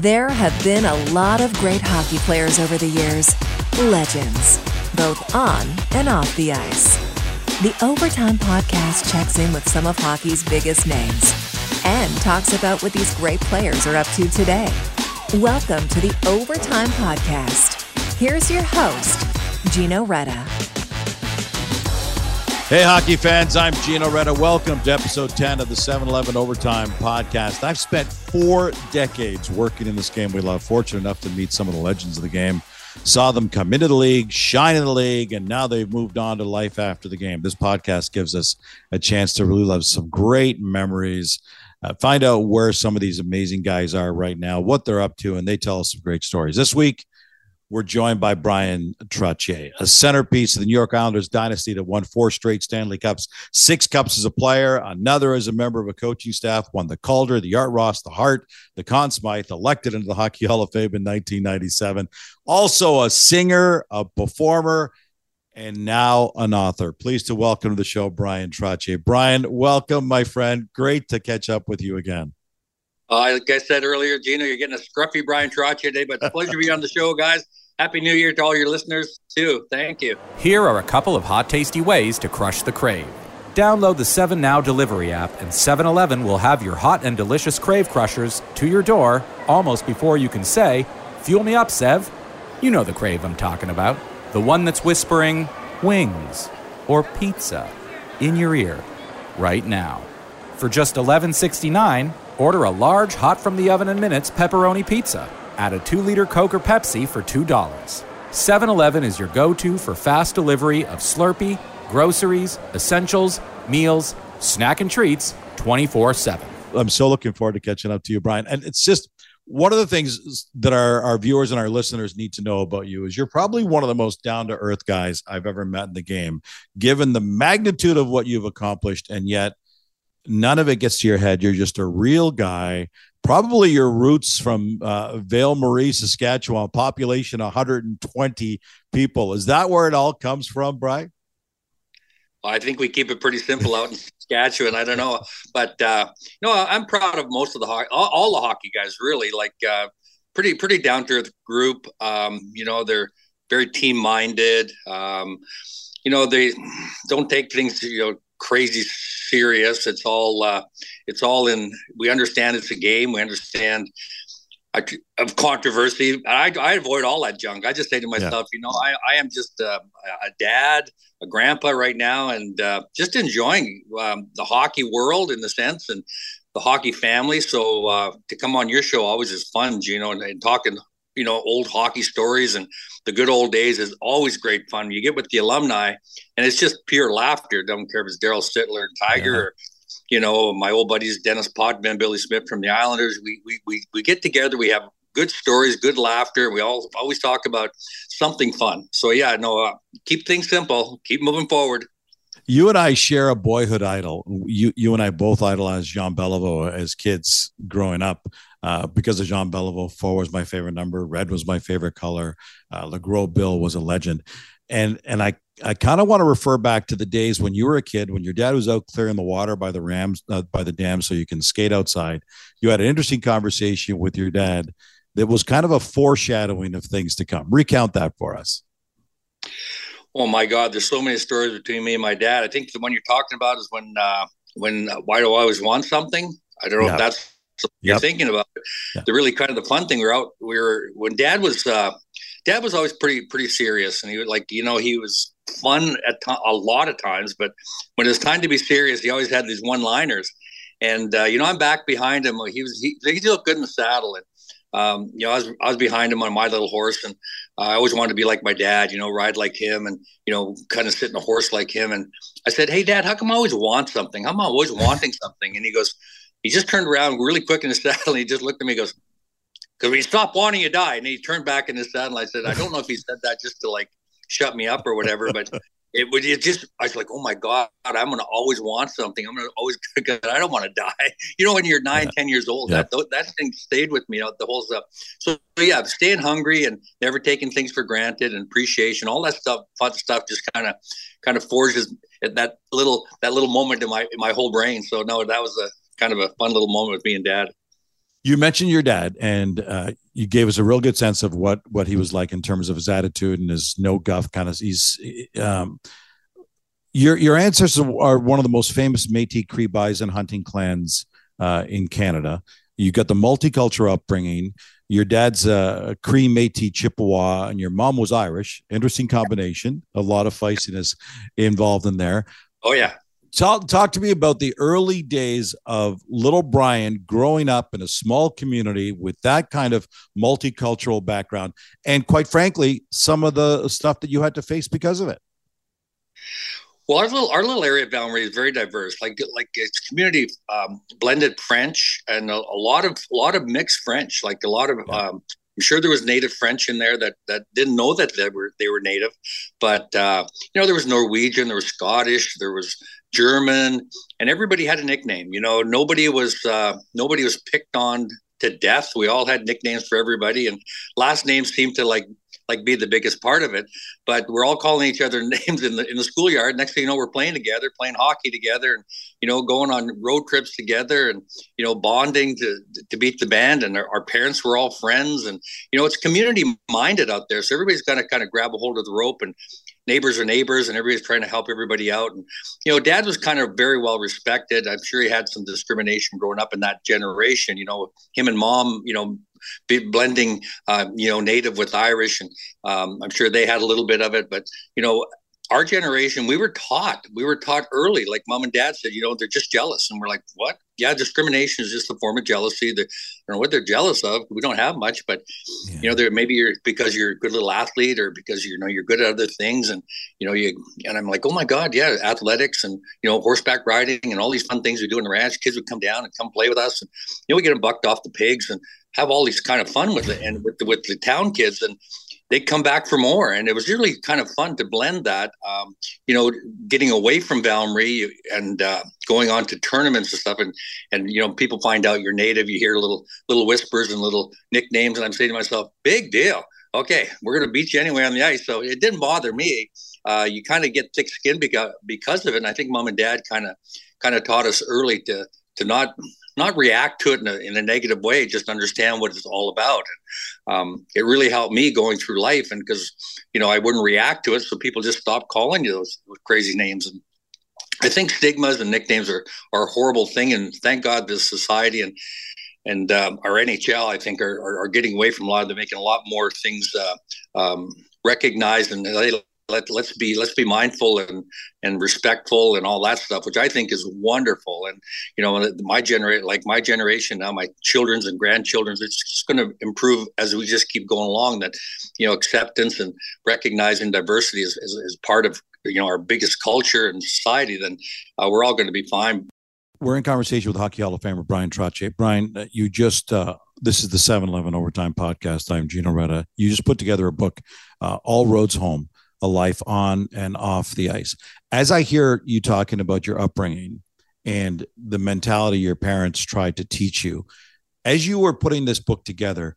There have been a lot of great hockey players over the years, legends, both on and off the ice. The Overtime Podcast checks in with some of hockey's biggest names and talks about what these great players are up to today. Welcome to the Overtime Podcast. Here's your host, Gino Reda. Hey, hockey fans, I'm Gino Reda. Welcome to episode 10 of the 7 Eleven Overtime Podcast. I've spent four decades working in this game we love. Fortunate enough to meet some of the legends of the game. Saw them come into the league, shine in the league, and now they've moved on to life after the game. This podcast gives us a chance to really love some great memories, uh, find out where some of these amazing guys are right now, what they're up to, and they tell us some great stories. This week, we're joined by Bryan Trottier, a centerpiece of the New York Islanders dynasty that won four straight Stanley Cups, six cups as a player, another as a member of a coaching staff, won the Calder, the Art Ross, the Hart, the Conn Smythe, elected into the Hockey Hall of Fame in 1997. Also a singer, a performer, and now an author. Pleased to welcome to the show Bryan Trottier. Bryan, welcome, my friend. Great to catch up with you again. Uh, like I said earlier, Gino, you're getting a scruffy Bryan Trottier today, but it's a pleasure to be on the show, guys. Happy New Year to all your listeners, too. Thank you. Here are a couple of hot, tasty ways to crush the crave. Download the 7 Now delivery app, and 7 Eleven will have your hot and delicious crave crushers to your door almost before you can say, Fuel me up, Sev. You know the crave I'm talking about. The one that's whispering, wings or pizza in your ear right now. For just $11.69, order a large hot from the oven in minutes pepperoni pizza Add a 2 liter Coke or Pepsi for $2. 7 Eleven is your go to for fast delivery of Slurpee, groceries, essentials, meals, snack, and treats 24 7. I'm so looking forward to catching up to you, Bryan. And it's just one of the things that our, our viewers and our listeners need to know about you is you're probably one of the most down to earth guys I've ever met in the game, given the magnitude of what you've accomplished. And yet, none of it gets to your head. You're just a real guy probably your roots from uh, Val Marie, Saskatchewan, population 120 people. Is that where it all comes from, Bryan? I think we keep it pretty simple out in Saskatchewan. I don't know, but uh, no, I'm proud of most of the hockey, all, all the hockey guys. Really, like uh, pretty pretty down to earth group. Um, you know, they're very team minded. Um, you know, they don't take things you know crazy serious. It's all uh, it's all in. We understand it's a game. We understand of controversy. I, I avoid all that junk. I just say to myself, yeah. you know, I, I am just a, a, dad, a grandpa right now, and uh, just enjoying um, the hockey world in the sense and the hockey family. So uh, to come on your show always is fun, Gino, and, and talking, you know, old hockey stories and the good old days is always great fun. You get with the alumni, and it's just pure laughter. Don't care if it's Darryl Sittler, Tiger, yeah. or, you know, my old buddies Dennis Potvin, Billy Smith from the Islanders. We, we we we get together. We have good stories, good laughter. We all always talk about something fun. So yeah, no, uh, keep things simple. Keep moving forward. You and I share a boyhood idol. You you and I both idolized Jean Beliveau as kids growing up uh, because of Jean Beliveau. Four was my favorite number. Red was my favorite color. Uh, Le Gros Bill was a legend. And and I I kind of want to refer back to the days when you were a kid, when your dad was out clearing the water by the Rams, uh, by the dam, so you can skate outside. You had an interesting conversation with your dad that was kind of a foreshadowing of things to come. Recount that for us. Oh my God, there's so many stories between me and my dad. I think the one you're talking about is when uh, when uh, why do I always want something? I don't know yeah. if that's you're yep. thinking about it. The really kind of the fun thing. We are out. We were when Dad was. Uh, Dad was always pretty pretty serious, and he was like, you know, he was fun at to- a lot of times, but when it was time to be serious, he always had these one liners. And uh, you know, I'm back behind him. He was he, he looked good in the saddle, and um, you know, I was I was behind him on my little horse, and uh, I always wanted to be like my dad, you know, ride like him, and you know, kind of sit in a horse like him. And I said, "Hey, Dad, how come I always want something? How am I always wanting something?" And he goes, he just turned around really quick in his saddle, and he just looked at me, and goes, because when you stop wanting, to die. And he turned back in his saddle. I said, I don't know if he said that just to like shut me up or whatever, but it would it just I was like, oh my god, I'm gonna always want something. I'm gonna always I don't want to die. You know, when you're nine, yeah. ten years old, yeah. that that thing stayed with me you know, the whole stuff. So, so yeah, staying hungry and never taking things for granted and appreciation, all that stuff, fun stuff, just kind of kind of forges that little that little moment in my in my whole brain. So no, that was a kind of a fun little moment with me and dad. You mentioned your dad, and uh, you gave us a real good sense of what what he was like in terms of his attitude and his no guff kind of. He's um, your your ancestors are one of the most famous Métis Cree bison hunting clans uh, in Canada. You got the multicultural upbringing. Your dad's a Cree Métis Chippewa, and your mom was Irish. Interesting combination. A lot of feistiness involved in there. Oh yeah. Talk talk to me about the early days of little Bryan growing up in a small community with that kind of multicultural background, and quite frankly, some of the stuff that you had to face because of it. Well, our little our little area of Marie is very diverse. Like like it's community um, blended French and a, a, lot of a lot of mixed French. Like a lot of um, I'm sure there was native French in there that that didn't know that they were they were native, but uh, you know there was Norwegian, there was Scottish, there was German, and everybody had a nickname. You know, nobody was uh, nobody was picked on to death. We all had nicknames for everybody, and last names seemed to like like be the biggest part of it. But we're all calling each other names in the in the schoolyard. Next thing you know, we're playing together, playing hockey together, and you know, going on road trips together, and you know, bonding to to beat the band. And our, our parents were all friends, and you know, it's community minded out there. So everybody's got to kind of grab a hold of the rope and neighbors are neighbors and everybody's trying to help everybody out and you know dad was kind of very well respected i'm sure he had some discrimination growing up in that generation you know him and mom you know blending, uh, you know, native with Irish, and um, I'm sure they had a little bit of it. But you know, our generation, we were taught, we were taught early, like mom and dad said, you know, they're just jealous, and we're like, what? Yeah, discrimination is just a form of jealousy. They, I don't know what they're jealous of. We don't have much, but yeah. you know, there maybe you're because you're a good little athlete, or because you know you're good at other things, and you know you. And I'm like, oh my god, yeah, athletics and you know horseback riding and all these fun things we do in the ranch. Kids would come down and come play with us, and you know we get them bucked off the pigs, and have all these kind of fun with it and with the, with the town kids and they come back for more. And it was really kind of fun to blend that um, you know getting away from Val-Marie and uh, going on to tournaments and stuff. And and you know people find out you're native you hear little little whispers and little nicknames. And I'm saying to myself big deal. Okay we're going to beat you anyway on the ice. So it didn't bother me. Uh, you kind of get thick skin because because of it. And I think mom and dad kind of kind of taught us early to to not not react to it in a, in a negative way, just understand what it's all about. Um, it really helped me going through life, and because you know I wouldn't react to it, so people just stopped calling you those, crazy names. And I think stigmas and nicknames are are a horrible thing, and thank God this society and and um, our NHL, I think, are, are, are, getting away from a lot them, making a lot more things uh, um, recognized and they let let's be let's be mindful and and respectful and all that stuff, which I think is wonderful. And you know, my generation, like my generation now, my children's and grandchildren's, it's just going to improve as we just keep going along. That you know, acceptance and recognizing diversity is is, is part of you know our biggest culture and society. Then uh, we're all going to be fine. We're in conversation with Hockey Hall of Famer Bryan Trottier. Bryan, uh, you just uh, this is the 7-Eleven Overtime Podcast. I'm Gino Reda. You just put together a book, uh, All Roads Home a life on and off the ice. As I hear you talking about your upbringing and the mentality your parents tried to teach you, as you were putting this book together,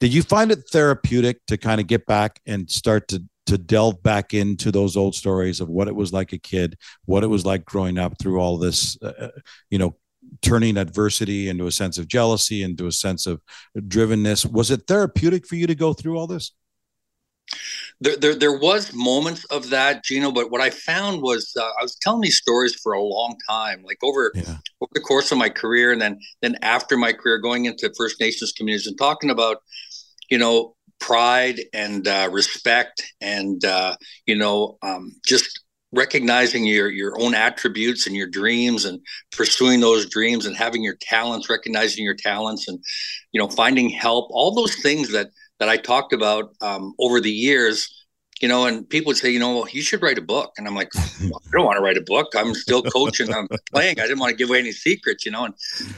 did you find it therapeutic to kind of get back and start to to delve back into those old stories of what it was like a kid, what it was like growing up through all this, uh, uh you know, turning adversity into a sense of jealousy, into a sense of drivenness. Was it therapeutic for you to go through all this? There, there, there was moments of that, Gino. But what I found was uh, I was telling these stories for a long time, like over yeah. over the course of my career, and then then after my career, going into First Nations communities and talking about, you know, pride and uh, respect, and uh, you know, um, just recognizing your your own attributes and your dreams and pursuing those dreams and having your talents recognizing your talents and you know finding help all those things that that I talked about um, over the years, you know, and people would say, you know, well, you should write a book. And I'm like, well, I don't want to write a book. I'm still coaching. I'm playing. I didn't want to give away any secrets, you know. And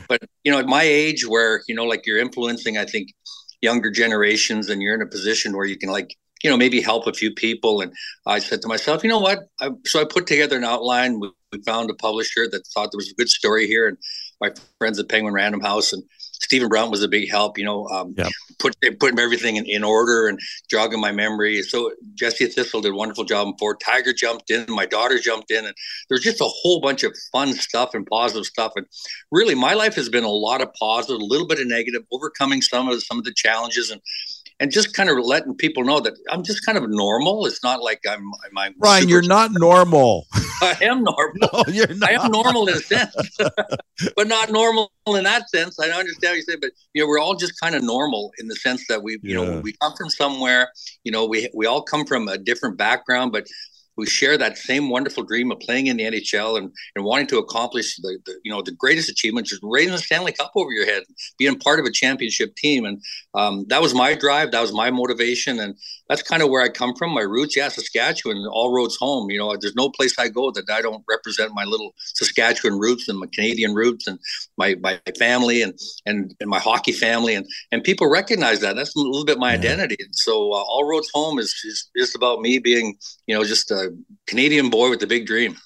but you know, at my age, where you know, like you're influencing, I think younger generations, and you're in a position where you can like, you know, maybe help a few people. And I said to myself, you know what? I, so I put together an outline. We, we found a publisher that thought there was a good story here, and my friends at Penguin Random House, and Stephen Brown was a big help. You know, um, yeah. put putting everything in, in order and jogging my memory. So Jesse Thistle did a wonderful job before. Tiger jumped in, my daughter jumped in, and there's just a whole bunch of fun stuff and positive stuff. And really, my life has been a lot of positive, a little bit of negative, overcoming some of some of the challenges and and just kind of letting people know that I'm just kind of normal. It's not like I'm. I'm Ryan, you're not normal. I am normal. No, you're not. I am normal in a sense, but not normal in that sense. I understand what you say, but you know, we're all just kind of normal in the sense that we, you yeah. know, we come from somewhere. You know, we we all come from a different background, but we share that same wonderful dream of playing in the NHL and, and wanting to accomplish the, the you know the greatest achievement, just raising the Stanley Cup over your head, being part of a championship team, and um, that was my drive, that was my motivation, and that's kind of where I come from. My roots, yeah, Saskatchewan, all roads home. You know, there's no place I go that I don't represent my little Saskatchewan roots and my Canadian roots and my my family and and, and my hockey family, and and people recognize that. That's a little bit my yeah. identity. And so uh, all roads home is, is just about me being, you know, just a Canadian boy with a big dream.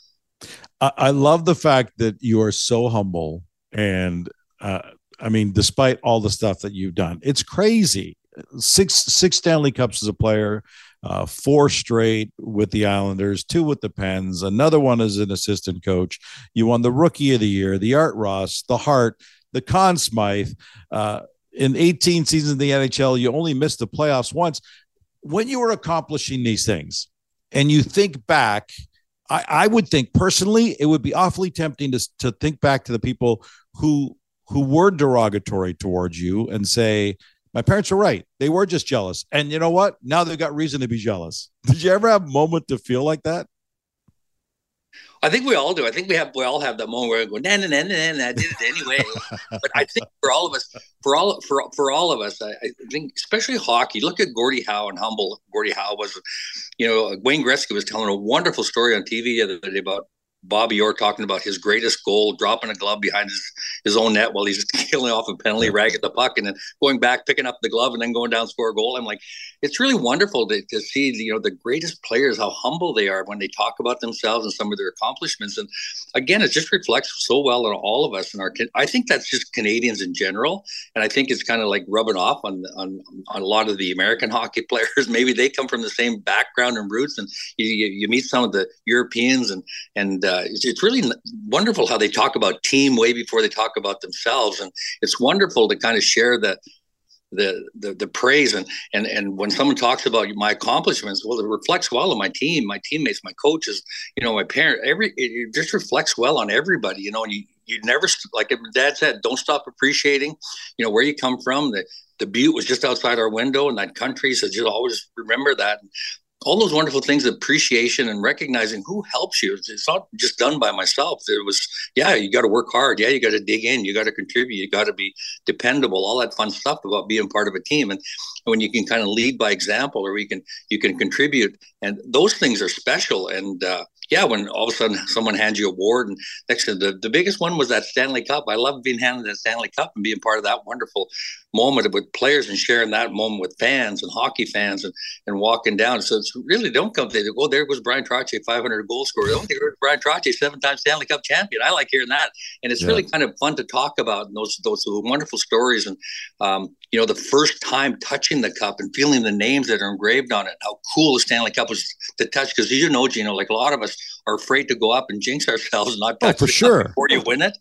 I love the fact that you are so humble and uh, I mean, despite all the stuff that you've done, it's crazy. Six six Stanley Cups as a player, uh, four straight with the Islanders, two with the Pens, another one as an assistant coach. You won the Rookie of the Year, the Art Ross, the Hart, the Conn Smythe. Uh, in 18 seasons in the NHL, you only missed the playoffs once. When you were accomplishing these things, and you think back, I, I would think personally, it would be awfully tempting to, to think back to the people who who were derogatory towards you and say, my parents were right. They were just jealous. And you know what? Now they've got reason to be jealous. Did you ever have a moment to feel like that? I think we all do. I think we have we all have that moment where we go, nah, nah, nah, nah, nah, I did it anyway. but I think for all of us, for all for for all of us, I, I, think especially hockey. Look at Gordie Howe and humble Gordie Howe was. You know, Wayne Gretzky was telling a wonderful story on TV the other day about Bobby Orr talking about his greatest goal, dropping a glove behind his, his own net while he's killing off a penalty rag at the puck and then going back, picking up the glove and then going down, score a goal. I'm like, it's really wonderful to, to see, you know, the greatest players, how humble they are when they talk about themselves and some of their accomplishments. And again, it just reflects so well on all of us and our, I think that's just Canadians in general. And I think it's kind of like rubbing off on, on, on a lot of the American hockey players. Maybe they come from the same background and roots and you, you, you meet some of the Europeans and, and, uh, uh, it's, it's, really wonderful how they talk about team way before they talk about themselves, and it's wonderful to kind of share the the the, the praise and and and when someone talks about my accomplishments, well, it reflects well on my team, my teammates, my coaches, you know, my parents. Every it just reflects well on everybody, you know. And you you never like Dad said, don't stop appreciating, you know, where you come from. The the Butte was just outside our window in that country, so just always remember that all those wonderful things appreciation and recognizing who helps you. It's not just done by myself. It was yeah you got to work hard. Yeah you got to dig in. You got to contribute. You got to be dependable. All that fun stuff about being part of a team. And when you can kind of lead by example or you can you can contribute and those things are special and uh, yeah, when all of a sudden someone hands you a award, and next to the, the biggest one was that Stanley Cup. I love being handed that Stanley Cup and being part of that wonderful moment with players and sharing that moment with fans and hockey fans and, and walking down. So it's really don't come. They go, oh, there was Bryan Trottier, 500 goal scorer. Oh, there Bryan Trottier, seven time Stanley Cup champion. I like hearing that, and it's yeah. really kind of fun to talk about those those wonderful stories. And um, you know, the first time touching the cup and feeling the names that are engraved on it, how cool the Stanley Cup was to touch. Because you know, Gino, like a lot of us are afraid to go up and jinx ourselves and not oh, touch oh, for sure before you win it.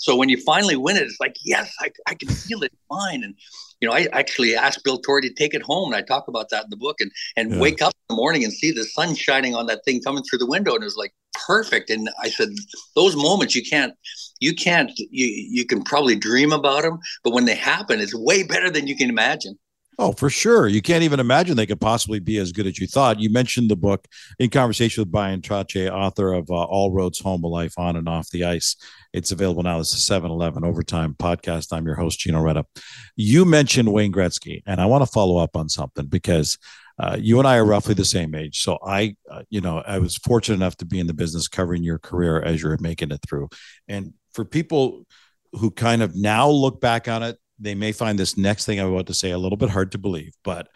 So when you finally win it, it's like, yes, I, I can feel it mine. And you know, I actually asked Bill Torrey to take it home, and I talk about that in the book. And and yeah. wake up in the morning and see the sun shining on that thing coming through the window, and it was like perfect. And I said, those moments you can't, you can't, you you can probably dream about them, but when they happen, it's way better than you can imagine. Oh, for sure. You can't even imagine they could possibly be as good as you thought. You mentioned the book in conversation with Bryan Trottier, author of uh, All Roads Home, a Life on and Off the Ice. It's available now. It's a 7 Eleven Overtime podcast. I'm your host, Gino Reda. You mentioned Wayne Gretzky, and I want to follow up on something because uh, you and I are roughly the same age. So I, uh, you know, I was fortunate enough to be in the business covering your career as you're making it through. And for people who kind of now look back on it, they may find this next thing I'm about to say a little bit hard to believe, but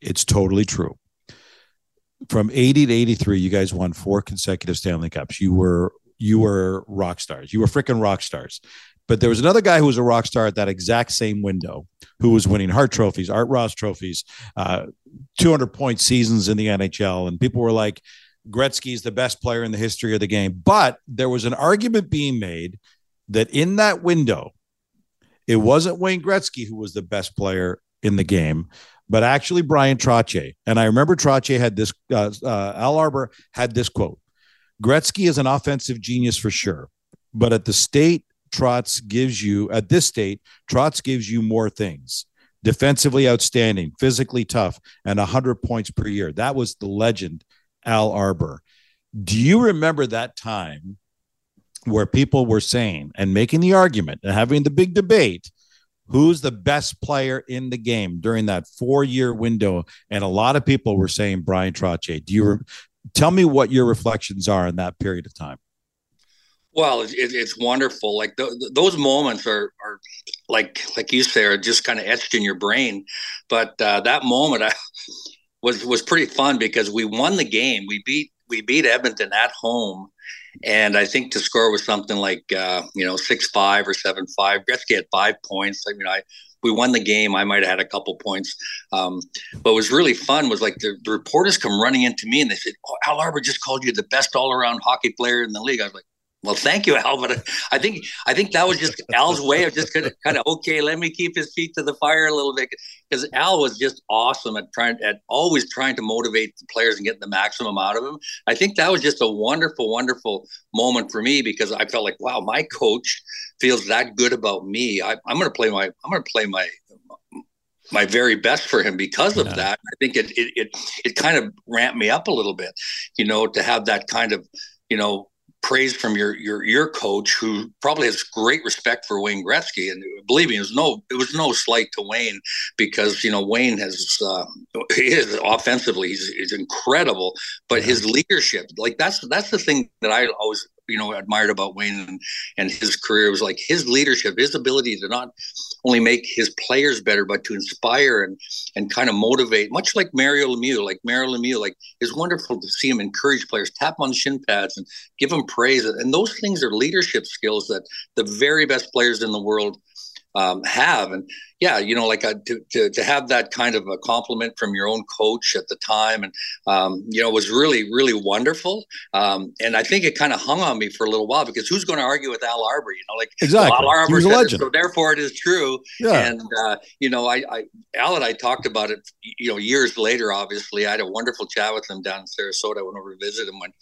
it's totally true. From 80 to 83, you guys won four consecutive Stanley Cups. You were you were rock stars. You were freaking rock stars. But there was another guy who was a rock star at that exact same window who was winning Hart trophies, Art Ross trophies, uh, 200 point seasons in the NHL. And people were like, Gretzky is the best player in the history of the game. But there was an argument being made that in that window, it wasn't Wayne Gretzky who was the best player in the game, but actually Bryan Trottier. And I remember Trottier had this, uh, uh, Al Arbour had this quote Gretzky is an offensive genius for sure, but at the state, Trotz gives you, at this state, Trotz gives you more things defensively outstanding, physically tough, and 100 points per year. That was the legend, Al Arbour. Do you remember that time where people were saying and making the argument and having the big debate who's the best player in the game during that four year window? And a lot of people were saying Bryan Trottier. Do you re- tell me what your reflections are in that period of time? Well, it, it's wonderful. Like those moments are, are like like you say, are just kind of etched in your brain. But uh, that moment I, was was pretty fun because we won the game. We beat we beat Edmonton at home, and I think the score was something like uh, you know six five or seven five. Gretzky had five points. I mean, I we won the game. I might have had a couple points. Um, but what was really fun was like the, the, reporters come running into me and they said, "Oh, Al Arbour just called you the best all around hockey player in the league." I was like, well, thank you, Al. But I think I think that was just Al's way of just kind of, kind of okay. Let me keep his feet to the fire a little bit because Al was just awesome at trying at always trying to motivate the players and get the maximum out of them. I think that was just a wonderful, wonderful moment for me because I felt like, wow, my coach feels that good about me. I, am going to play my I'm going to play my my very best for him because of yeah. that. I think it, it it it kind of ramped me up a little bit, you know, to have that kind of you know praise from your your your coach, who probably has great respect for Wayne Gretzky. And believe me, it was no it was no slight to Wayne because you know Wayne has uh, he is offensively he's, he's incredible, but his leadership like that's that's the thing that I always you know admired about Wayne and, and his career was like his leadership, his ability to not only make his players better, but to inspire and and kind of motivate, much like Mario Lemieux. Like Mario Lemieux, like it's wonderful to see him encourage players, tap on shin pads, and give them praise. And those things are leadership skills that the very best players in the world um, have. And yeah, you know, like a, uh, to, to, to have that kind of a compliment from your own coach at the time, and um, you know, was really really wonderful. Um, and I think it kind of hung on me for a little while because who's going to argue with Al Arbour? You know, like exactly, well, Al said it, so therefore it is true. Yeah. And uh, you know, I, I Al and I talked about it. You know, years later, obviously, I had a wonderful chat with him down in Sarasota. I went over to visit him when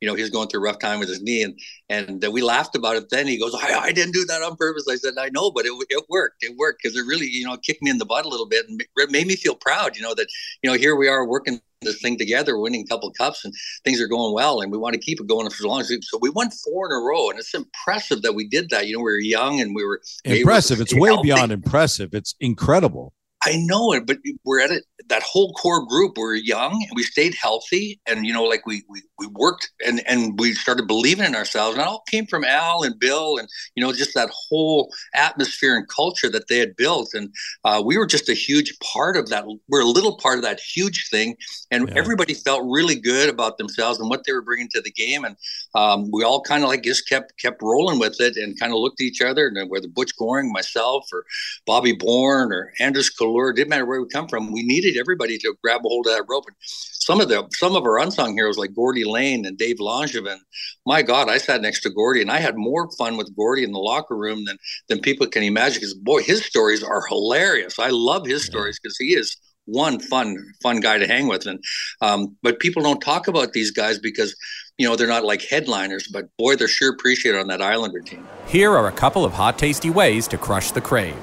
you know, he was going through a rough time with his knee, and and uh, we laughed about it. Then he goes, I, I didn't do that on purpose. I said, I know, but it, it worked. It worked because it really, you know, kicked me in the butt a little bit and made me feel proud. You know that you know here we are working this thing together, winning a couple cups, and things are going well, and we want to keep it going for as long as we. So we won four in a row, and it's impressive that we did that. You know, we were young and we were impressive. It's way healthy. beyond impressive. It's incredible. I know it, but we're at it. That whole core group, we're young and we stayed healthy, and you know, like we we, we worked and and we started believing in ourselves. And it all came from Al and Bill, and you know, just that whole atmosphere and culture that they had built. And uh, we were just a huge part of that. We're a little part of that huge thing, and yeah. everybody felt really good about themselves and what they were bringing to the game. And um, we all kind of like just kept kept rolling with it and kind of looked at each other. And whether Butch Goring, myself, or Bobby Bourne, or Anders Kallur, didn't matter where we come from. We needed everybody to grab a hold of that rope. And some of the some of our unsung heroes like Gordy Lane and Dave Langevin. My God, I sat next to Gordy, and I had more fun with Gordy in the locker room than than people can imagine. Because boy, his stories are hilarious. I love his stories because he is one fun fun guy to hang with and um, but people don't talk about these guys because you know they're not like headliners but boy they're sure appreciated on that islander team here are a couple of hot tasty ways to crush the crave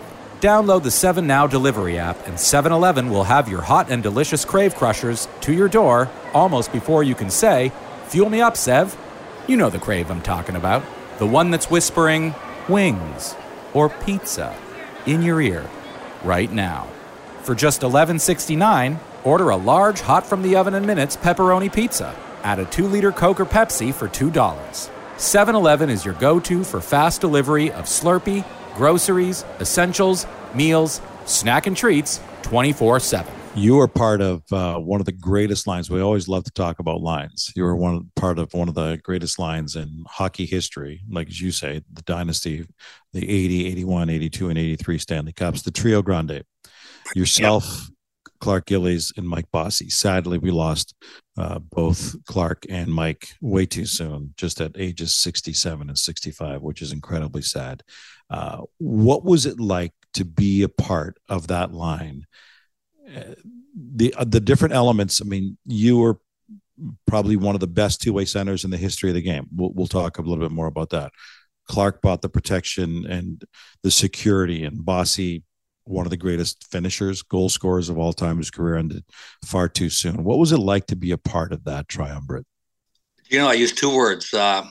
download the 7 Now delivery app, and 7 Eleven will have your hot and delicious crave crushers to your door almost before you can say, Fuel me up, Sev. You know the crave I'm talking about. The one that's whispering, wings or pizza in your ear right now. For just $11.69, order a large hot from the oven in minutes pepperoni pizza. Add a 2 liter Coke or Pepsi for $2. 7 Eleven is your go to for fast delivery of Slurpee groceries, essentials, meals, snack and treats 24 7. You are part of uh, one of the greatest lines. We always love to talk about lines. You are one part of one of the greatest lines in hockey history, like as you say, the dynasty, the 80, 81, 82, and 83 Stanley Cups, the Trio Grande. Yourself, yep. Clark Gillies, and Mike Bossy. Sadly, we lost uh, both Clark and Mike way too soon, just at ages 67 and 65, which is incredibly sad. Uh, what was it like to be a part of that line? Uh, the uh, the different elements. I mean, you were probably one of the best two way centers in the history of the game. We'll, we'll talk a little bit more about that. Clark bought the protection and the security, and Bossy, one of the greatest finishers, goal scorers of all time. His career ended far too soon. What was it like to be a part of that triumvirate? You know, I use two words: uh,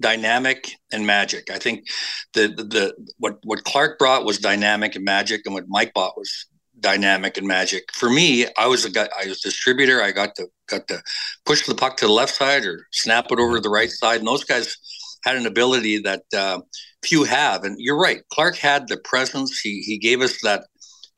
dynamic and magic. I think the, the the what what Clark brought was dynamic and magic, and what Mike brought was dynamic and magic. For me, I was a guy, I was distributor. I got to got to push the puck to the left side or snap it over to the right side, and those guys had an ability that uh, few have. And you're right, Clark had the presence. He he gave us that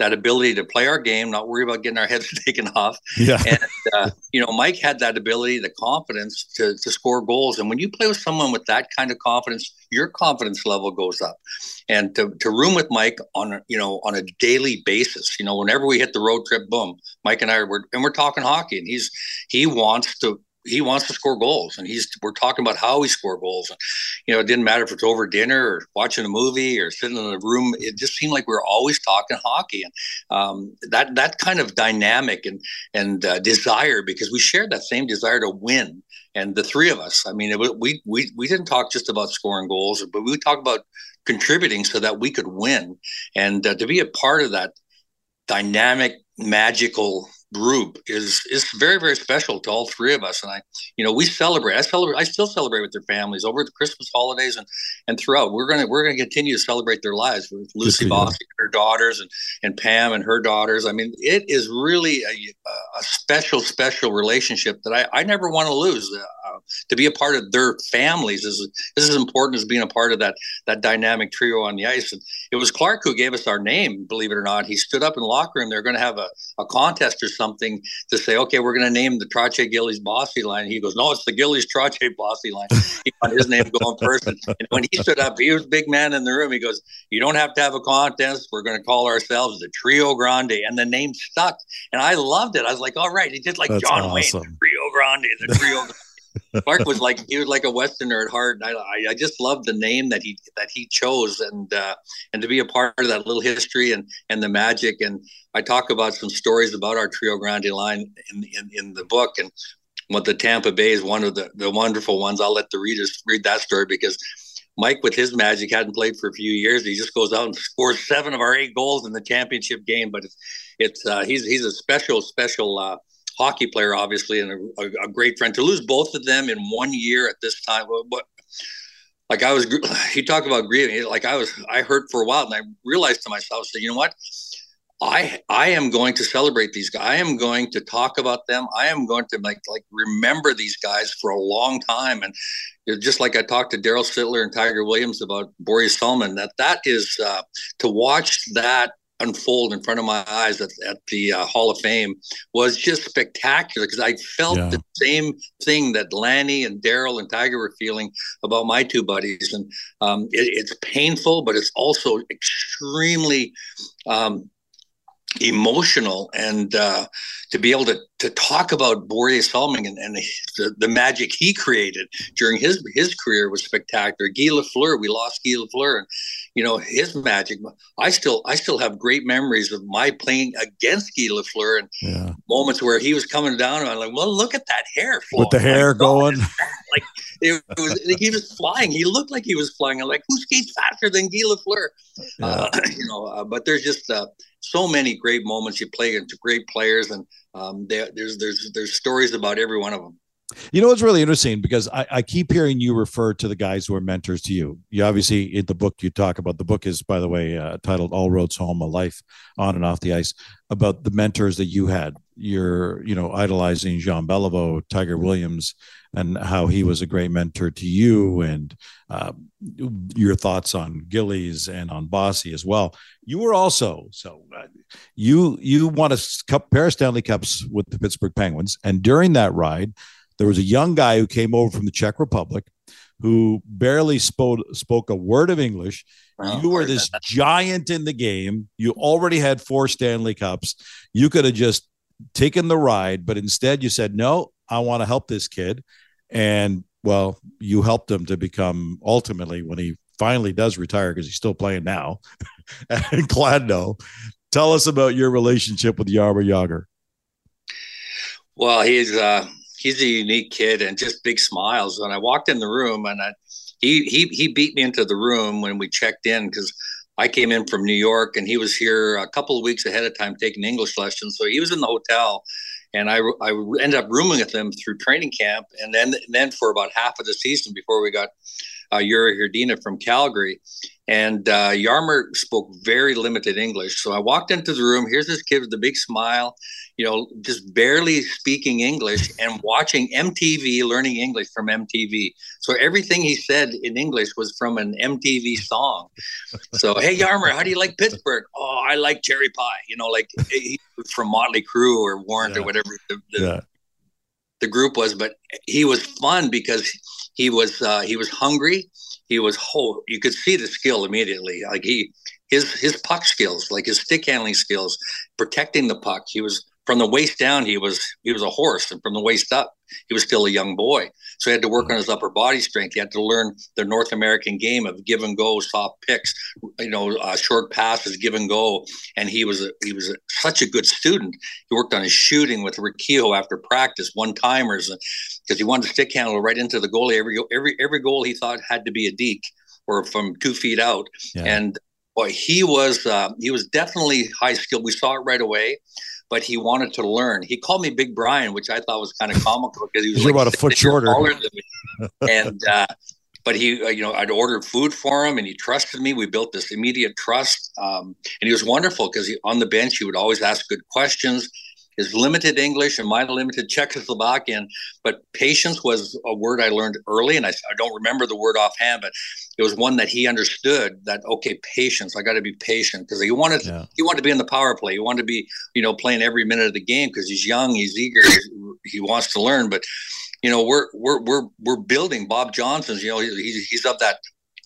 that ability to play our game, not worry about getting our heads taken off. Yeah. And, uh, you know, Mike had that ability, the confidence to, to score goals. And when you play with someone with that kind of confidence, your confidence level goes up. And to, to room with Mike on, a, you know, on a daily basis, you know, whenever we hit the road trip, boom, Mike and I were, and we're talking hockey and he's, he wants to he wants to score goals and he's we're talking about how he score goals. And you know it didn't matter if it's over dinner or watching a movie or sitting in a room it just seemed like we were always talking hockey. And um, that that kind of dynamic and and uh, desire because we shared that same desire to win. And the three of us i mean it, we we we didn't talk just about scoring goals but we talked about contributing so that we could win. And uh, to be a part of that dynamic magical group is is very very special to all three of us. And i you know we celebrate i celebrate i still celebrate with their families over the christmas holidays and and throughout. We're gonna we're gonna continue to celebrate their lives with lucy boss her daughters and and pam and her daughters. I mean it is really a, a special special relationship that i i never want to lose uh, to be a part of their families is is as important as being a part of that that dynamic trio on the ice. And it was clark who gave us our name believe it or not. He stood up in the locker room. They're going to have a, a contest or something to say, okay, we're going to name the Trottier Gillies Bossy line. He goes, no, it's the Gillies Trottier Bossy line. He wanted his name going first. And, and when he stood up, he was big man in the room. He goes, you don't have to have a contest. We're going to call ourselves the Trio Grande. And the name stuck. And I loved it. I was like, all right. He did like That's John awesome. Wayne, the Trio Grande, the Trio Grande. Mark was like he was like a Westerner at heart. I, I just love the name that he that he chose, and uh, and to be a part of that little history and and the magic. And I talk about some stories about our Trio Grande line in in, in the book, and what the Tampa Bay is one of the the wonderful ones. I'll let the readers read that story because. Mike, with his magic, hadn't played for a few years. He just goes out and scores seven of our eight goals in the championship game. But it's, it's uh, he's he's a special, special uh, hockey player, obviously, and a, a, great friend. To lose both of them in one year at this time, what? Like I was, he talked about grieving. Like I was, I hurt for a while, and I realized to myself, "Say, you know what? I I am going to celebrate these guys. I am going to talk about them. I am going to like like remember these guys for a long time. And just like I talked to Darryl Sittler and Tiger Williams about Borje Salming, that that is uh, to watch that unfold in front of my eyes at, at the uh, Hall of Fame was just spectacular because I felt yeah. the same thing that Lanny and Darryl and Tiger were feeling about my two buddies. And um, it, it's painful, but it's also extremely um, emotional and uh, to be able to to talk about Borje Salming and, and the, the, magic he created during his his career was spectacular. Guy Lafleur, we lost Guy Lafleur, and you know his magic. I still I still have great memories of my playing against Guy Lafleur and yeah. moments where he was coming down. And I'm like, well, look at that hair flowing. with the hair going. like it was, he was flying. He looked like he was flying. I'm like, who skates faster than Guy Lafleur? Yeah. Uh, you know, uh, but there's just uh, so many great moments you play into great players, and um, there, there's there's there's stories about every one of them. You know what's really interesting because I, I, keep hearing you refer to the guys who are mentors to you. You obviously in the book you talk about the book is by the way uh, titled "All Roads Home: A Life on and Off the Ice" about the mentors that you had. You're you know idolizing Jean Beliveau, Tiger Williams, and how he was a great mentor to you, and uh, your thoughts on Gillies and on Bossy as well. You were also so uh, you you won a cup, pair of Stanley Cups with the Pittsburgh Penguins, and during that ride, there was a young guy who came over from the Czech Republic who barely spoke spoke a word of English. You were this giant in the game. You already had four Stanley Cups. You could have just taken the ride, but instead you said, "No, I want to help this kid." And well, you helped him to become ultimately when he finally does retire because he's still playing now. and Gladno, tell us about your relationship with Jaromir Jagr. Well, he's uh, he's a unique kid and just big smiles. When I walked in the room and I, he he he beat me into the room when we checked in because I came in from New York and he was here a couple of weeks ahead of time taking English lessons. So he was in the hotel, and I I ended up rooming with him through training camp, and then and then for about half of the season before we got uh, Jiri Hrdina from Calgary. And uh, Jaromir spoke very limited English. So I walked into the room. Here's this kid with a big smile, you know, just barely speaking English and watching MTV, learning English from MTV. So everything he said in English was from an MTV song. So, hey, Yarmer, how do you like Pittsburgh? Oh, I like cherry pie. You know, like he, from Motley Crue or Warrant yeah. or whatever the, the, yeah. the group was. But he was fun because he was uh, he was hungry he was whole. You could see the skill immediately. Like he, his his puck skills, like his stick handling skills, protecting the puck. He was from the waist down. He was he was a horse, and from the waist up, he was still a young boy. So he had to work on his upper body strength. He had to learn the North American game of give and go, soft picks, you know, uh, short passes, give and go. And he was a, he was a, such a good student. He worked on his shooting with Kehoe after practice, one timers, because he wanted to stick handle right into the goalie. Every every every goal he thought had to be a deke or from two feet out. Yeah. And boy, he was uh, he was definitely high skilled. We saw it right away but he wanted to learn. He called me Big Bryan, which I thought was kind of comical because he was like about a foot shorter. and uh, but he, uh, you know, I'd ordered food for him, and he trusted me. We built this immediate trust, um, and he was wonderful because on the bench he would always ask good questions his limited English and my limited Czechoslovakian. But patience was a word I learned early, and I, I, don't remember the word offhand, but it was one that he understood. That okay, patience. I got to be patient because he wanted yeah. he wanted to be in the power play. He wanted to be you know playing every minute of the game because he's young, he's eager, he wants to learn. But you know we're we're we're we're building Bob Johnson's. You know he's he's of that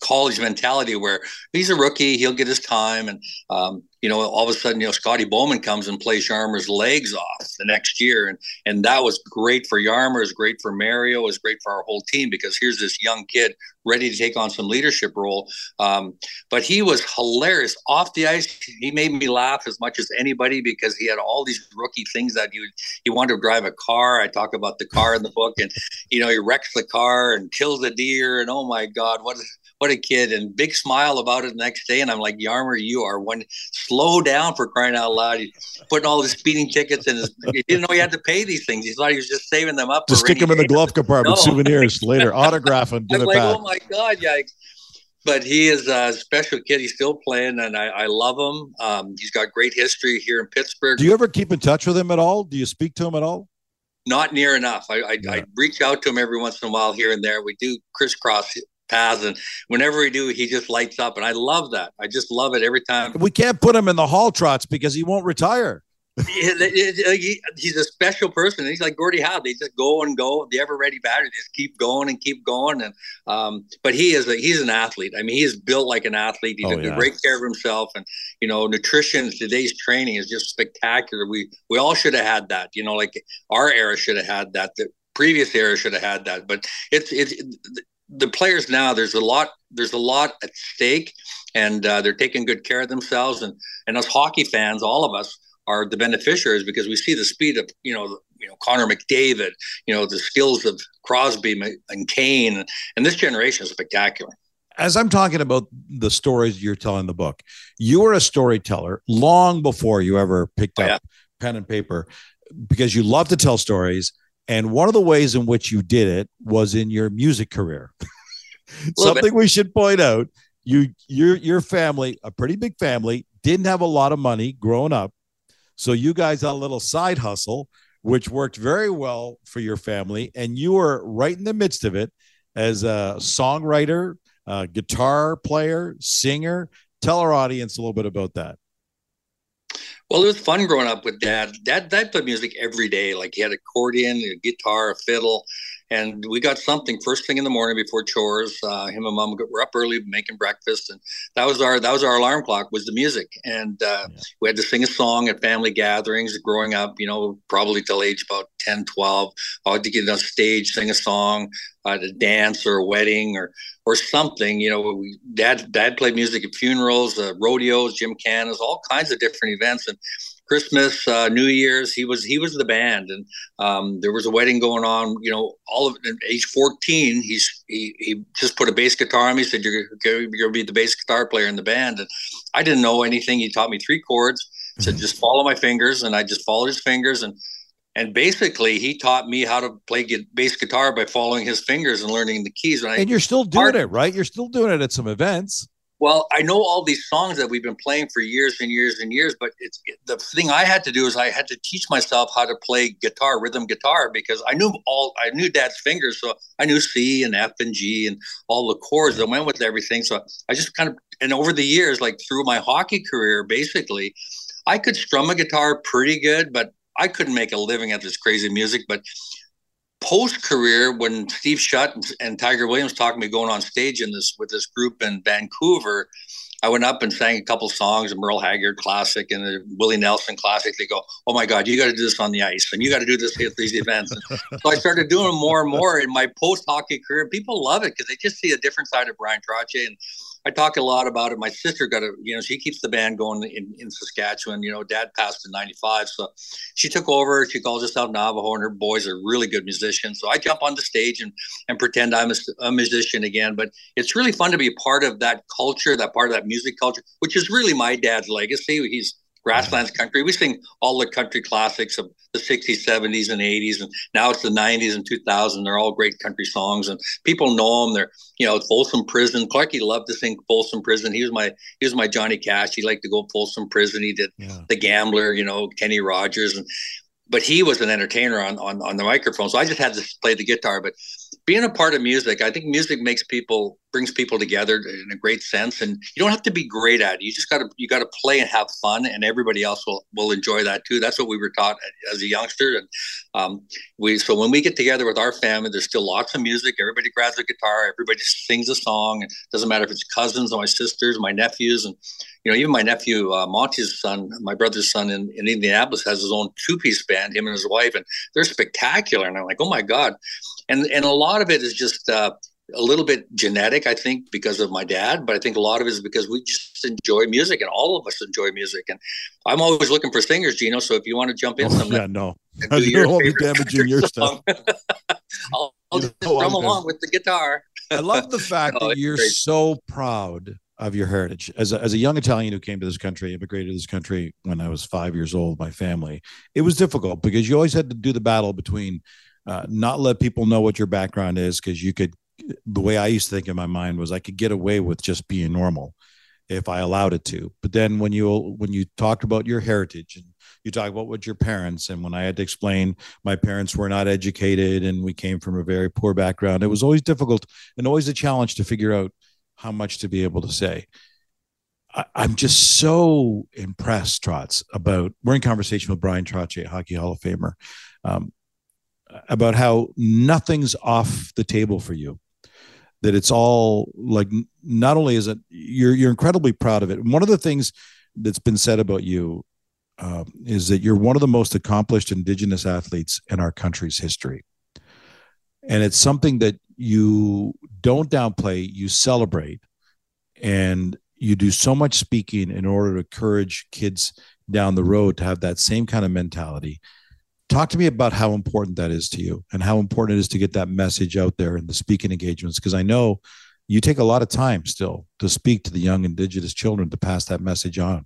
college mentality where he's a rookie, he'll get his time, and um, you know, all of a sudden, you know, Scotty Bowman comes and plays Yarmer's legs off the next year, and and that was great for Jaromir, was great for Mario, was great for our whole team because here's this young kid ready to take on some leadership role. Um, but he was hilarious off the ice. He made me laugh as much as anybody because he had all these rookie things that he he wanted to drive a car. I talk about the car in the book, and you know, he wrecks the car and kills a deer, and oh my God, what what a kid and big smile about it the next day and i'm like yarmer you are one slow down for crying out loud he's putting all the speeding tickets in his he didn't know he had to pay these things he thought he was just saving them up to stick them in the glove compartment no. souvenirs later autograph and get I'm it like, back. oh my god yikes but he is a special kid. He's still playing, and I, I love him. Um, he's got great history here in Pittsburgh. Do you ever keep in touch with him at all? Do you speak to him at all? Not near enough. I, I, yeah. I reach out to him every once in a while here and there. We do crisscross paths and whenever we do he just lights up and i love that. I just love it every time. We can't put him in the hall trots because he won't retire. He's a special person. He's like gordie howe. They just go and go. The ever ready batter just keep going and keep going and um, but he is a, he's an athlete. I mean he is built like an athlete. He oh, took yeah. great care of himself and you know nutrition today's training is just spectacular. We we all should have had that you know like our era should have had that. The previous era should have had that. But it's it's the players now there's a lot there's a lot at stake and uh, they're taking good care of themselves. And and as hockey fans all of us are the beneficiaries because we see the speed of you know you know Connor McDavid you know the skills of Crosby and Kane. And this generation is spectacular. As I'm talking about the stories you're telling in the book, you were a storyteller long before you ever picked oh, up pen and paper because you love to tell stories and one of the ways in which you did it was in your music career. Something we should point out. You your your family, a pretty big family, didn't have a lot of money growing up. So you guys had a little side hustle, which worked very well for your family, and you were right in the midst of it as a songwriter, a guitar player, singer. Tell our audience a little bit about that. Well, it was fun growing up with dad. Dad, dad played music every day. Like he had accordion, a guitar, a fiddle, and we got something first thing in the morning before chores. Uh, him and mom were up early making breakfast, and that was our that was our alarm clock was the music. And uh, yeah. we had to sing a song at family gatherings. Growing up, you know, probably till age about 10, 12, I had to get on stage, sing a song, at a dance or a wedding or or something. You know, we, dad dad played music at funerals, uh, rodeos, gymkhanas, all kinds of different events, and Christmas, uh, New Year's, he was he was the band, and um, there was a wedding going on. You know, all of at age fourteen, he's he he just put a bass guitar on me. Said you're you're gonna be the bass guitar player in the band, and I didn't know anything. He taught me three chords. Said mm-hmm. just follow my fingers, and I just followed his fingers, and and basically he taught me how to play bass guitar by following his fingers and learning the keys. And, and you're still doing it, right? You're still doing it at some events. Well, I know all these songs that we've been playing for years and years and years, but it's the thing I had to do is I had to teach myself how to play guitar, rhythm guitar, because I knew all I knew Dad's fingers, so I knew C and F and G and all the chords that went with everything. So I just kind of and over the years, like through my hockey career, basically, I could strum a guitar pretty good, but I couldn't make a living at this crazy music. But post career, when Steve Shutt and Tiger Williams talked me going on stage in this with this group in Vancouver, I went up and sang a couple songs, a Merle Haggard classic and a Willie Nelson classic. They go, "Oh my God, you got to do this on the ice, and you got to do this at these events." So I started doing more and more in my post hockey career. People love it because they just see a different side of Bryan Trottier, and I talk a lot about it. My sister got a, you know, she keeps the band going in, in Saskatchewan. You know, dad passed in 95. So she took over. She calls herself Navajo, and her boys are really good musicians. So I jump on the stage and, and pretend I'm a, a musician again. But it's really fun to be part of that culture, that part of that music culture, which is really my dad's legacy. He's grasslands country. We sing all the country classics of the 60s, 70s, and 80s, and now it's the 90s and 2000s. They're all great country songs, and people know them. They're you know Folsom Prison. Clarky loved to sing Folsom Prison. He was my he was my Johnny Cash. He liked to go Folsom Prison. He did yeah. The Gambler. You know Kenny Rogers, and but he was an entertainer on, on on the microphone. So I just had to play the guitar, but being a part of music, I think music makes people brings people together in a great sense. And you don't have to be great at it. You just gotta you gotta play and have fun, and everybody else will will enjoy that too. That's what we were taught as a youngster. And um, we so when we get together with our family, there's still lots of music. Everybody grabs a guitar, everybody sings a song. It doesn't matter if it's cousins or my sisters, my nephews, and you know, even my nephew uh, Monty's son, my brother's son in, in Indianapolis has his own two piece band, him and his wife, and they're spectacular. And I'm like, oh my god and and a lot of it is just uh, a little bit genetic, I think, because of my dad. But I think a lot of it is because we just enjoy music, and all of us enjoy music. And I'm always looking for singers, Gino. So if you want to jump in, oh, yeah, no, do you won't be damaging your stuff. I'll, I'll just drum along with the guitar. I love the fact that you're so proud of your heritage as a, as a young Italian who came to this country, immigrated to this country when I was five years old. My family, it was difficult because you always had to do the battle between uh, not let people know what your background is because you could the way i used to think in my mind was i could get away with just being normal if i allowed it to but then when you when you talked about your heritage and you talk about what your parents and when i had to explain my parents were not educated and we came from a very poor background it was always difficult and always a challenge to figure out how much to be able to say I, am just so impressed, Trots, about we're in conversation with Bryan Trottier, Hockey Hall of Famer. Um, about how nothing's off the table for you that it's all like not only is it you're you're incredibly proud of it. One of the things that's been said about you uh, is that you're one of the most accomplished indigenous athletes in our country's history. And it's something that you don't downplay you celebrate and you do so much speaking in order to encourage kids down the road to have that same kind of mentality talk to me about how important that is to you and how important it is to get that message out there in the speaking engagements because i know you take a lot of time still to speak to the young indigenous children to pass that message on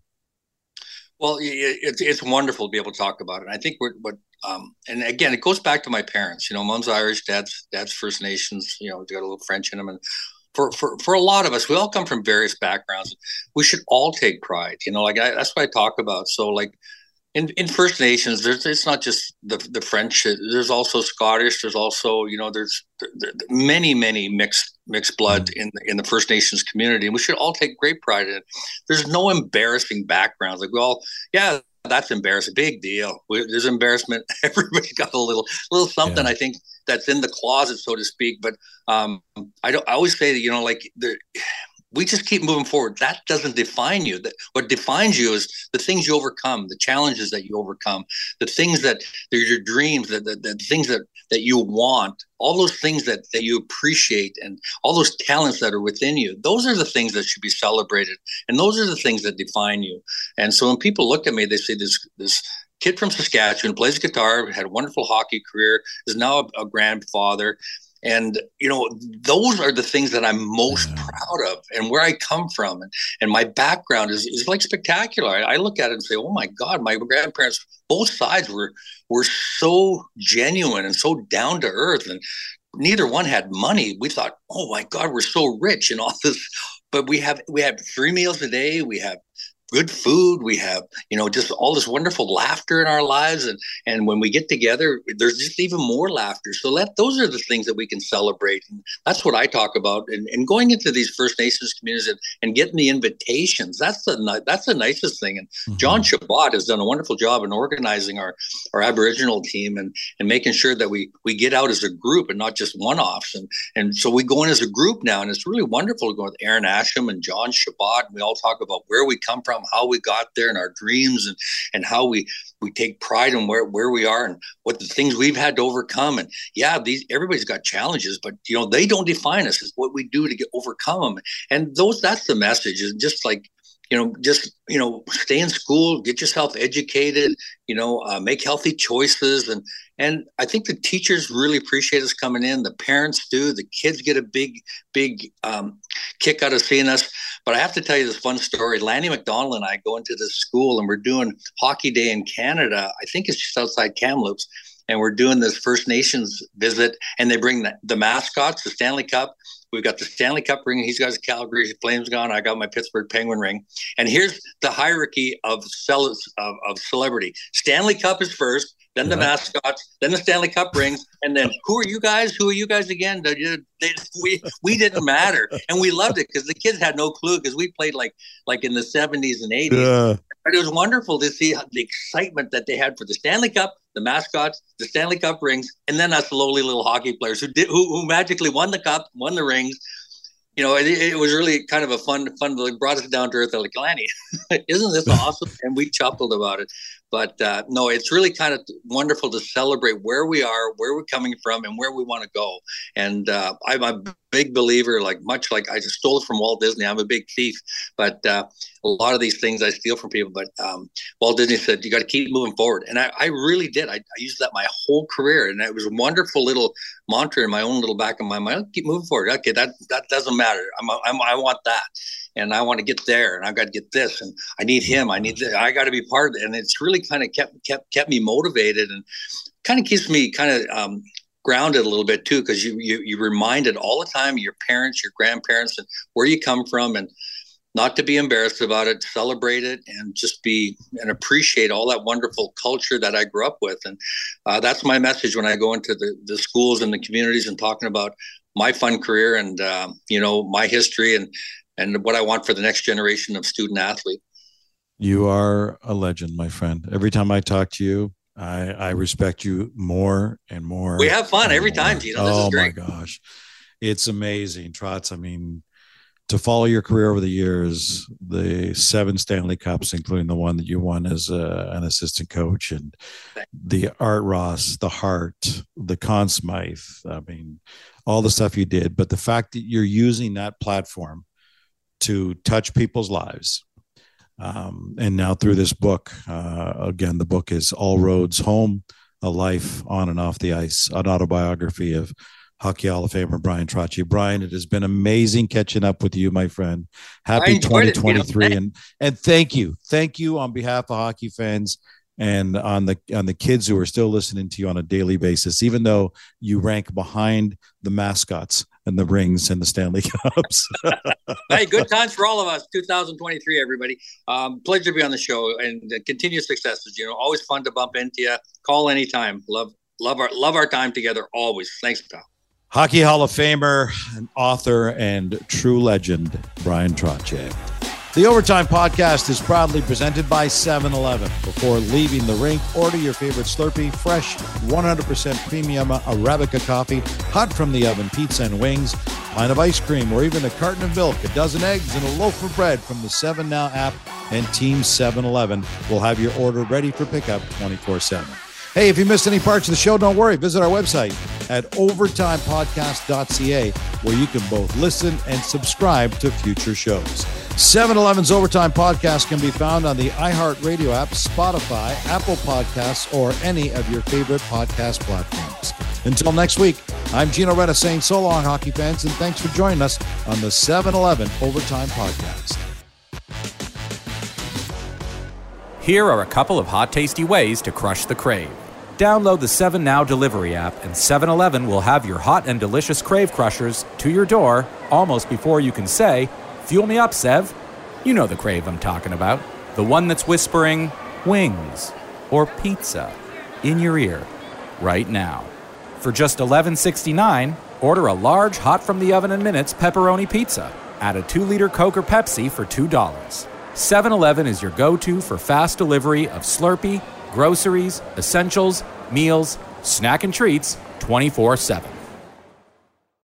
well it's, it's wonderful to be able to talk about it i think what what um, and again it goes back to my parents you know mom's irish dad's dad's first nations you know they got a little french in them and for, for, for a lot of us, we all come from various backgrounds. We should all take pride, you know, like I, that's what I talk about. So like in, in First Nations, there's it's not just the the French. There's also Scottish. There's also you know there's many many mixed mixed blood mm. in the, in the First Nations community, and we should all take great pride in it. There's no embarrassing backgrounds. Like we all, yeah, that's embarrassing. Big deal. There's embarrassment. Everybody's got a little little something. Yeah. I think that's in the closet, so to speak. But um, I don't. I always say that you know, like there we just keep moving forward. That doesn't define you. That what defines you is the things you overcome, the challenges that you overcome, the things that your dreams, the, the, the things that that you want, all those things that that you appreciate, and all those talents that are within you. Those are the things that should be celebrated, and those are the things that define you. And so when people look at me, they say this this kid from Saskatchewan plays guitar, had a wonderful hockey career, is now a, a grandfather and you know those are the things that i'm most proud of and where i come from. And, and my background is, is like spectacular. I, I, look at it and say oh my god my grandparents both sides were were so genuine and so down to earth. And neither one had money. We thought oh my god we're so rich and all this but we have we have three meals a day. We have good food. We have you know just all this wonderful laughter in our lives. And and when we get together there's just even more laughter. So that those are the things that we can celebrate. And that's what i talk about. And, and going into these first nations communities and, and getting the invitations that's the that's the nicest thing. And mm-hmm. john chabot has done a wonderful job in organizing our our aboriginal team and and making sure that we we get out as a group and not just one-offs. And and so we go in as a group now and it's really wonderful to go with aaron asham and john chabot and we all talk about where we come from how we got there and our dreams and and how we we take pride in where where we are and what the things we've had to overcome. And yeah these everybody's got challenges but you know they don't define us it's what we do to get overcome them and those that's the message is just like you know just you know stay in school get yourself educated you know uh, make healthy choices. And and i think the teachers really appreciate us coming in. The parents do. The kids get a big big um, kick out of seeing us. But i have to tell you this fun story. Lanny mcdonald and i go into this school and we're doing hockey day in canada. I think it's just outside kamloops and we're doing this first nations visit and they bring the, the mascots the stanley cup We've got the Stanley Cup ring. He's got his Calgary Flames gone. I got my Pittsburgh Penguin ring. And here's the hierarchy of, cel- of, of celebrity. Stanley Cup is first, then the mascots, then the Stanley Cup rings, and then who are you guys? Who are you guys again? They, they, we we didn't matter, and we loved it because the kids had no clue because we played like like in the seventies and eighties. Yeah. But it was wonderful to see the excitement that they had for the Stanley Cup, the mascots, the Stanley Cup rings, and then us lowly little hockey players who did who, who magically won the cup, won the rings. You know, it, it was really kind of a fun, fun. Like brought us down to earth. Like, Lanny, isn't this awesome? and we chuckled about it. But uh, no, it's really kind of wonderful to celebrate where we are, where we're coming from, and where we want to go. And uh, I'm a big believer, like much like I just stole it from Walt Disney. I'm a big thief, but uh, a lot of these things I steal from people. But um, Walt Disney said you got to keep moving forward, and I, I really did. I, I, used that my whole career, and it was a wonderful little mantra in my own little back of my mind. Keep moving forward. Okay, that that doesn't matter. I'm, I'm I want that and I want to get there and I've got to get this and I need him. I need this. I got to be part of it. And it's really kind of kept kept kept me motivated and kind of keeps me kind of um, grounded a little bit too because you, you you reminded all the time your parents, your grandparents, and where you come from and not to be embarrassed about it, celebrate it, and just be and appreciate all that wonderful culture that I grew up with. And uh, that's my message when I go into the, the schools and the communities and talking about my fun career and uh, you know my history and and what I want for the next generation of student athlete. You are a legend, my friend. Every time I talk to you, I, I respect you more and more. We have fun every more. time, Gino. This oh my gosh. It's amazing, Trots. I mean, to follow your career over the years, the seven Stanley Cups, including the one that you won as a, an assistant coach, and the Art Ross, the Hart, the Conn Smythe. I mean, all the stuff you did. But the fact that you're using that platform to touch people's lives. Um, and now through this book, uh, again, the book is All Roads Home, a life on and off the ice, an autobiography of Hockey Hall of Famer Bryan Trottier. Bryan, it has been amazing catching up with you, my friend. Happy 2023, it, and and thank you, thank you on behalf of hockey fans and on the on the kids who are still listening to you on a daily basis, even though you rank behind the mascots and the rings and the Stanley Cups. hey, good times for all of us. 2023, everybody. Um, pleasure to be on the show and uh, continued successes. You know, always fun to bump into you. Call anytime. Love, love our, love our time together. Always. Thanks, pal. Hockey Hall of Famer, an author, and true legend, Bryan Trottier. The Overtime Podcast is proudly presented by 7 Eleven. Before leaving the rink, order your favorite Slurpee, fresh, 100% premium Arabica coffee, hot from the oven pizza and wings, pint of ice cream, or even a carton of milk, a dozen eggs, and a loaf of bread from the 7 Now app and Team 7 Eleven will have your order ready for pickup 24 7. Hey, if you missed any parts of the show, don't worry. Visit our website at overtimepodcast.ca where you can both listen and subscribe to future shows. 7 Eleven's Overtime Podcast can be found on the iHeartRadio app, Spotify, Apple Podcasts, or any of your favorite podcast platforms. Until next week, I'm Gino Reda saying so long, hockey fans, and thanks for joining us on the 7 Eleven Overtime Podcast. Here are a couple of hot, tasty ways to crush the crave. Download the 7 Now delivery app, and 7 Eleven will have your hot and delicious crave crushers to your door almost before you can say, Fuel me up, Sev. You know the crave I'm talking about. The one that's whispering, wings or pizza in your ear right now. For just $11.69, order a large hot from the oven in minutes pepperoni pizza. Add a 2 liter Coke or Pepsi for $2. 7 Eleven is your go to for fast delivery of Slurpee, groceries, essentials, meals, snack, and treats 24 7.